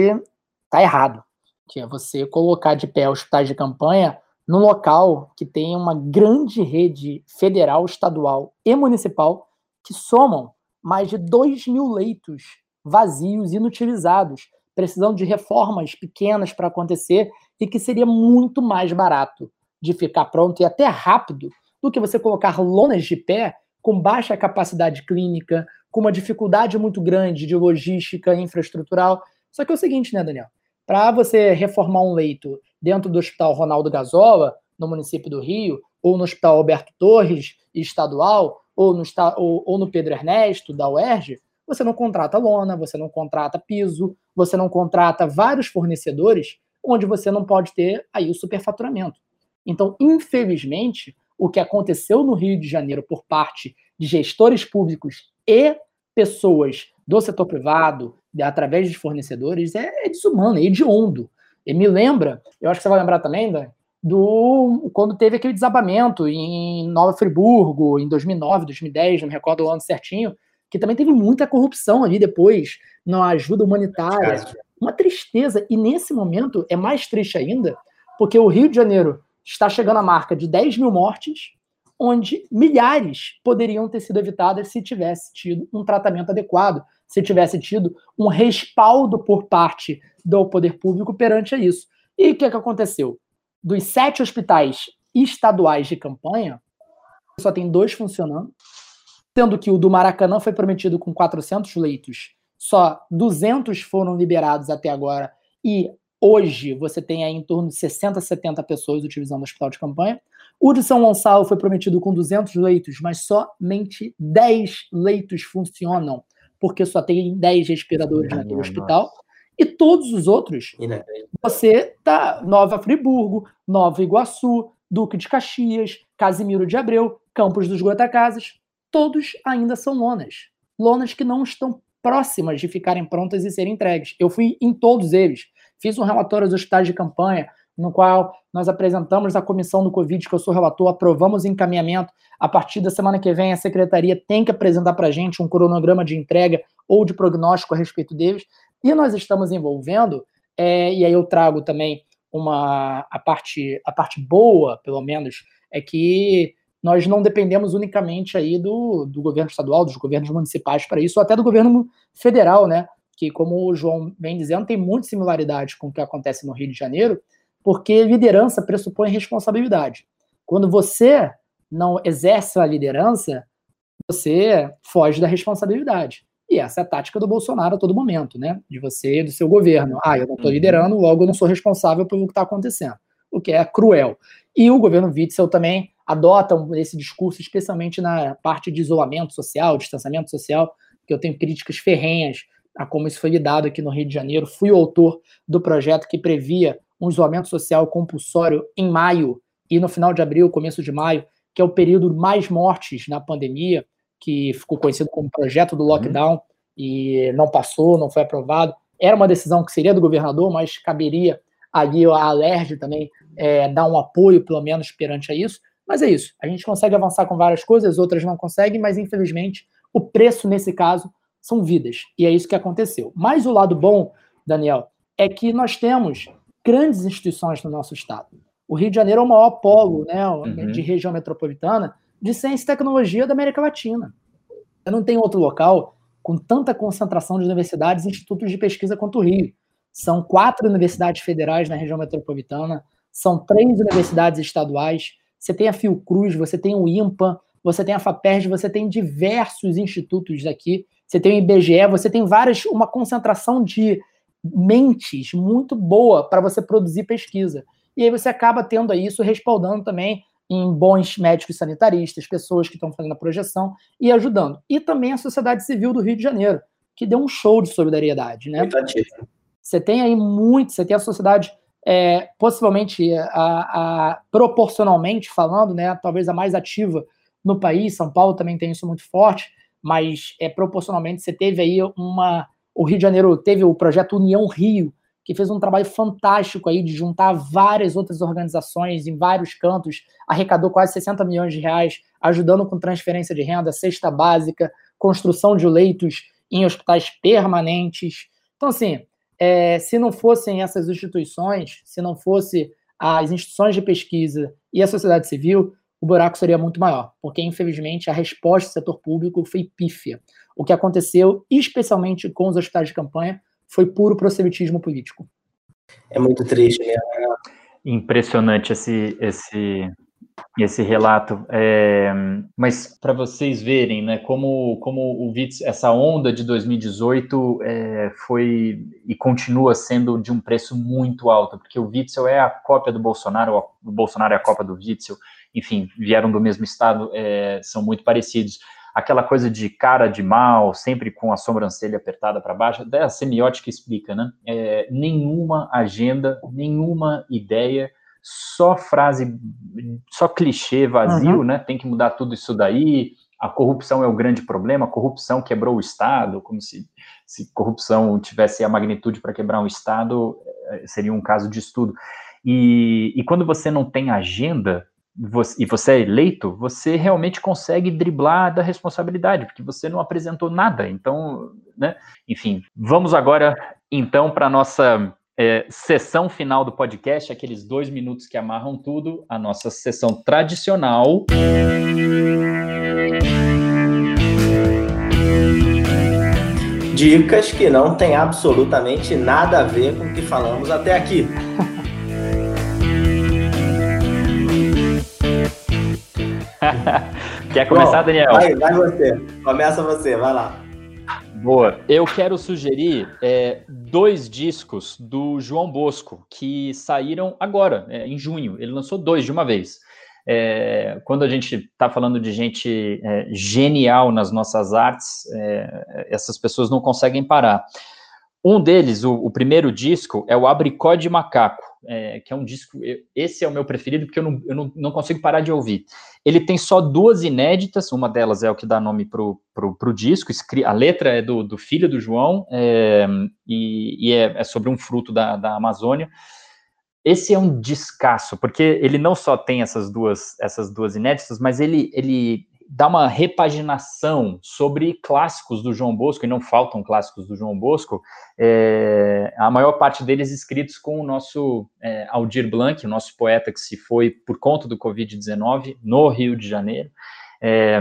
está errado, que é você colocar de pé hospitais de campanha no local que tem uma grande rede federal, estadual e municipal que somam mais de 2 mil leitos vazios, inutilizados, precisando de reformas pequenas para acontecer e que seria muito mais barato de ficar pronto e até rápido do que você colocar lonas de pé com baixa capacidade clínica, com uma dificuldade muito grande de logística infraestrutural. Só que é o seguinte, né, Daniel? Para você reformar um leito dentro do Hospital Ronaldo Gazola, no município do Rio, ou no Hospital Alberto Torres, estadual, ou no, ou, ou no Pedro Ernesto, da UERJ, você não contrata lona, você não contrata piso, você não contrata vários fornecedores, onde você não pode ter aí o superfaturamento. Então, infelizmente, o que aconteceu no Rio de Janeiro por parte de gestores públicos e pessoas do setor privado, através de fornecedores, é, é desumano, é hediondo. E me lembra, eu acho que você vai lembrar também, Dan, do quando teve aquele desabamento em Nova Friburgo, em 2009, 2010, não me recordo o ano certinho, que também teve muita corrupção ali depois, na ajuda humanitária. Uma tristeza. E nesse momento é mais triste ainda, porque o Rio de Janeiro está chegando à marca de 10 mil mortes, onde milhares poderiam ter sido evitadas se tivesse tido um tratamento adequado, se tivesse tido um respaldo por parte do poder público perante isso. E o que, é que aconteceu? Dos sete hospitais estaduais de campanha, só tem dois funcionando, sendo que o do Maracanã foi prometido com 400 leitos, só 200 foram liberados até agora, e hoje você tem aí em torno de 60, 70 pessoas utilizando o hospital de campanha. O de São Gonçalo foi prometido com 200 leitos, mas somente 10 leitos funcionam, porque só tem 10 respiradores naquele hospital. E todos os outros, você tá Nova Friburgo, Nova Iguaçu, Duque de Caxias, Casimiro de Abreu, Campos dos Goitacazes, todos ainda são lonas. Lonas que não estão próximas de ficarem prontas e serem entregues. Eu fui em todos eles. Fiz um relatório dos hospitais de campanha, no qual nós apresentamos a comissão do Covid, que eu sou relator, aprovamos o encaminhamento. A partir da semana que vem, a secretaria tem que apresentar para a gente um cronograma de entrega ou de prognóstico a respeito deles. E nós estamos envolvendo, é, e aí eu trago também uma a parte, a parte boa, pelo menos, é que nós não dependemos unicamente aí do, do governo estadual, dos governos municipais para isso, ou até do governo federal, né? Que, como o João vem dizendo, tem muita similaridade com o que acontece no Rio de Janeiro, porque liderança pressupõe responsabilidade. Quando você não exerce a liderança, você foge da responsabilidade. E essa é a tática do Bolsonaro a todo momento, né? De você, do seu governo. Ah, eu não estou uhum. liderando, logo eu não sou responsável pelo que está acontecendo. O que é cruel. E o governo Witzel também adota esse discurso, especialmente na parte de isolamento social, distanciamento social, que eu tenho críticas ferrenhas a como isso foi lidado aqui no Rio de Janeiro. Fui o autor do projeto que previa um isolamento social compulsório em maio e no final de abril, começo de maio, que é o período mais mortes na pandemia, que ficou conhecido como projeto do uhum. lockdown uhum. e não passou, não foi aprovado. Era uma decisão que seria do governador, mas caberia ali a Alerj também é, dar um apoio, pelo menos, perante a isso. Mas é isso. A gente consegue avançar com várias coisas, outras não conseguem, mas infelizmente o preço nesse caso são vidas. E é isso que aconteceu. Mas o lado bom, Daniel, é que nós temos grandes instituições no nosso estado. O Rio de Janeiro é o maior polo né, uhum. de região metropolitana de ciência e tecnologia da América Latina. Eu não tenho outro local com tanta concentração de universidades e institutos de pesquisa quanto o Rio. São quatro universidades federais na região metropolitana, são três universidades estaduais, você tem a Fiocruz, você tem o IMPA, você tem a FAPERJ, você tem diversos institutos aqui, você tem o IBGE, você tem várias, uma concentração de mentes muito boa para você produzir pesquisa. E aí você acaba tendo isso respaldando também em bons médicos sanitaristas, pessoas que estão fazendo a projeção e ajudando. E também a sociedade civil do Rio de Janeiro, que deu um show de solidariedade, né? Você tem aí muito, você tem a sociedade é, possivelmente a, a, proporcionalmente falando, né, talvez a mais ativa no país. São Paulo também tem isso muito forte, mas é proporcionalmente você teve aí uma o Rio de Janeiro teve o projeto União Rio, que fez um trabalho fantástico aí de juntar várias outras organizações em vários cantos, arrecadou quase 60 milhões de reais, ajudando com transferência de renda, cesta básica, construção de leitos em hospitais permanentes. Então, assim, é, se não fossem essas instituições, se não fosse as instituições de pesquisa e a sociedade civil, o buraco seria muito maior, porque infelizmente a resposta do setor público foi pífia. O que aconteceu, especialmente com os hospitais de campanha, foi puro proselitismo político. É muito triste. Né? Impressionante esse, esse, esse relato. É, mas para vocês verem, né, como, como o Witz, essa onda de 2018 é, foi e continua sendo de um preço muito alto, porque o Witzel é a cópia do Bolsonaro, o Bolsonaro é a cópia do Witzel, enfim, vieram do mesmo estado, é, são muito parecidos aquela coisa de cara de mal, sempre com a sobrancelha apertada para baixo, até a semiótica explica, né? É, nenhuma agenda, nenhuma ideia, só frase, só clichê vazio, uhum. né? Tem que mudar tudo isso daí. A corrupção é o grande problema, a corrupção quebrou o Estado, como se, se corrupção tivesse a magnitude para quebrar um Estado, é, seria um caso de estudo. E, e quando você não tem agenda, você, e você é eleito, você realmente consegue driblar da responsabilidade, porque você não apresentou nada. Então, né? Enfim, vamos agora então para a nossa é, sessão final do podcast, aqueles dois minutos que amarram tudo, a nossa sessão tradicional. dicas que não têm absolutamente nada a ver com o que falamos até aqui. Quer começar, Bom, Daniel? Vai, vai você. Começa você, vai lá. Boa. Eu quero sugerir é, dois discos do João Bosco que saíram agora, é, em junho. Ele lançou dois de uma vez. É, quando a gente está falando de gente é, genial nas nossas artes, é, essas pessoas não conseguem parar. Um deles, o, o primeiro disco, é o Abricó de Macaco é, que é um disco. Esse é o meu preferido, porque eu, não, eu não, não, consigo parar de ouvir. Ele tem só duas inéditas, uma delas é o que dá nome pro, pro, pro disco, a letra é do, do filho do João, é, e, e é, é, sobre um fruto da, da Amazônia. Esse é um descasso, porque ele não só tem essas duas, essas duas inéditas, mas ele, ele dá uma repaginação sobre clássicos do João Bosco, e não faltam clássicos do João Bosco, é, a maior parte deles escritos com o nosso é, Aldir Blanc, o nosso poeta que se foi por conta do Covid-19 no Rio de Janeiro. É,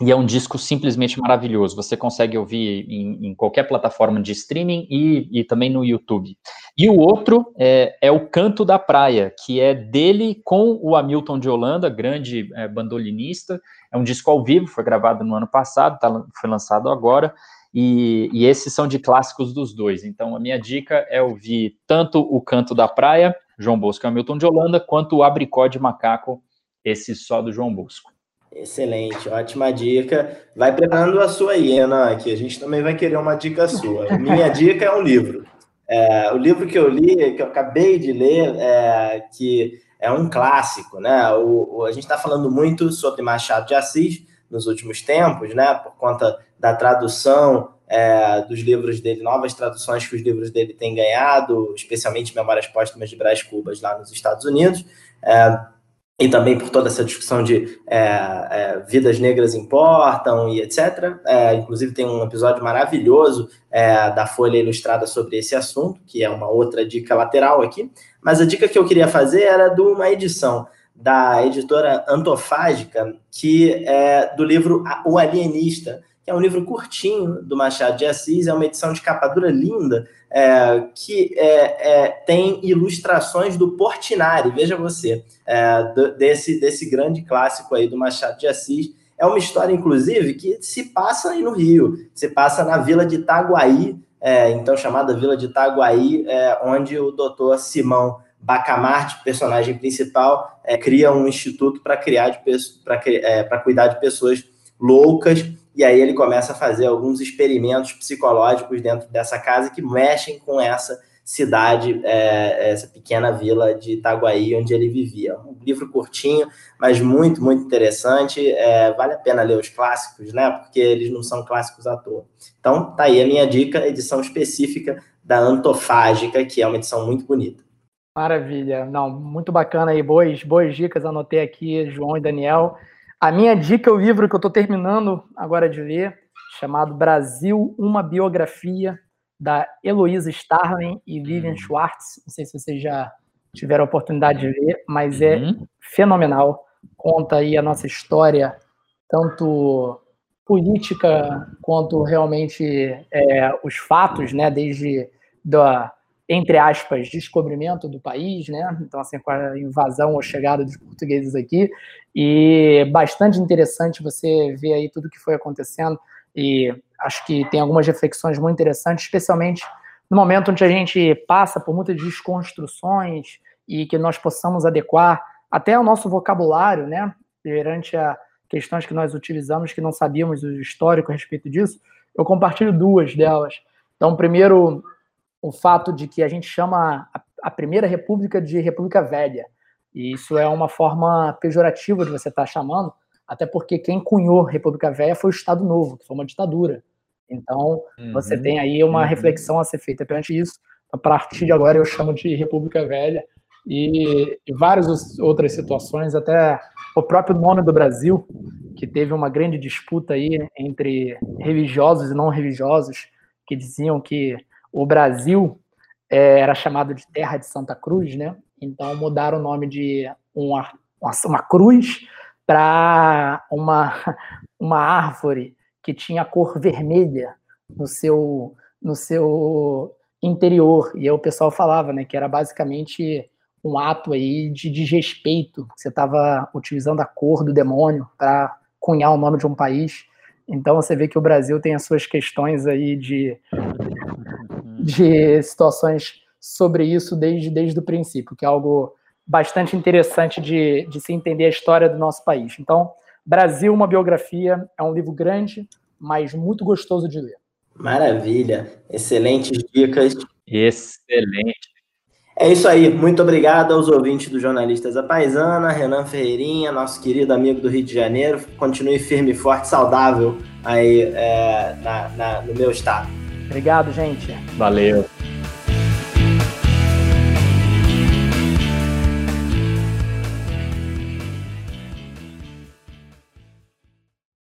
e é um disco simplesmente maravilhoso. Você consegue ouvir em, em qualquer plataforma de streaming e, e, também no YouTube. E o outro é, é, O Canto da Praia, que é dele com o Hamilton de Holanda, grande é, bandolinista. É um disco ao vivo, foi gravado no ano passado, tá, foi lançado agora. E, e esses são de clássicos dos dois. Então, a minha dica é ouvir tanto O Canto da Praia, João Bosco e Hamilton de Holanda, quanto o Abricó de Macaco, esse só do João Bosco. Excelente, ótima dica. Vai preparando a sua aí, Ana, que a gente também vai querer uma dica sua. Minha dica é um livro. É, o livro que eu li, que eu acabei de ler, é, que é um clássico, né? O, o a gente está falando muito sobre Machado de Assis nos últimos tempos, né? Por conta da tradução é, dos livros dele, novas traduções que os livros dele têm ganhado, especialmente Memórias Póstumas de Brás Cubas lá nos Estados Unidos. É, e também por toda essa discussão de é, é, vidas negras importam e etc. É, inclusive tem um episódio maravilhoso é, da Folha Ilustrada sobre esse assunto, que é uma outra dica lateral aqui. Mas a dica que eu queria fazer era de uma edição da editora Antofágica, que é do livro O Alienista, que é um livro curtinho do Machado de Assis, é uma edição de capa dura linda, é, que é, é, tem ilustrações do Portinari, veja você, é, desse, desse grande clássico aí do Machado de Assis. É uma história, inclusive, que se passa aí no Rio, se passa na vila de Itaguaí, é, então chamada Vila de Itaguaí, é, onde o doutor Simão Bacamarte, personagem principal, cria um instituto para criar para cuidar de pessoas loucas e aí ele começa a fazer alguns experimentos psicológicos dentro dessa casa que mexem com essa cidade, é, essa pequena vila de Itaguaí, onde ele vivia. Um livro curtinho, mas muito, muito interessante. É, vale a pena ler os clássicos, né? Porque eles não são clássicos à toa. Então, tá aí a minha dica, edição específica da Antofágica, que é uma edição muito bonita. Maravilha. Não, muito bacana aí, boas, boas dicas, anotei aqui, João e Daniel. A minha dica é o livro que eu estou terminando agora de ler, chamado Brasil, uma biografia, da Heloísa Starling e Vivian hum. Schwartz. Não sei se vocês já tiveram a oportunidade de ler, mas é uhum. fenomenal. Conta aí a nossa história, tanto política quanto realmente é, os fatos, né, desde da entre aspas, descobrimento do país, né? Então, assim, com a invasão ou chegada dos portugueses aqui. E bastante interessante você ver aí tudo que foi acontecendo. E acho que tem algumas reflexões muito interessantes, especialmente no momento onde a gente passa por muitas desconstruções e que nós possamos adequar até o nosso vocabulário, né? Perante a questões que nós utilizamos que não sabíamos o histórico a respeito disso. Eu compartilho duas delas. Então, primeiro, o fato de que a gente chama a, primeira república de República Velha. E isso é uma forma pejorativa de você estar tá chamando, até porque quem cunhou República Velha foi o Estado Novo, que foi uma ditadura. Então, uhum, você tem aí uma uhum. reflexão a ser feita perante isso. A partir de agora, eu chamo de República Velha. E, e várias outras situações, até o próprio nome do Brasil, que teve uma grande disputa aí entre religiosos e não religiosos, que diziam que o Brasil é, era chamado de Terra de Santa Cruz, né? Então mudaram o nome de uma, uma cruz para uma, uma árvore que tinha cor vermelha no seu, no seu interior. E aí o pessoal falava, né, que era basicamente um ato aí de desrespeito. Você estava utilizando a cor do demônio para cunhar o nome de um país. Então você vê que o Brasil tem as suas questões aí de, de situações sobre isso desde, desde o princípio, que é algo bastante interessante de, de se entender a história do nosso país. Então, Brasil, uma biografia, é um livro grande, mas muito gostoso de ler. Maravilha, excelentes dicas. Excelente. É isso aí, muito obrigado aos ouvintes do Jornalistas da Paisana, Renan Ferreirinha, nosso querido amigo do Rio de Janeiro. Continue firme, forte, saudável aí é, na, na, no meu estado. Obrigado, gente. Valeu.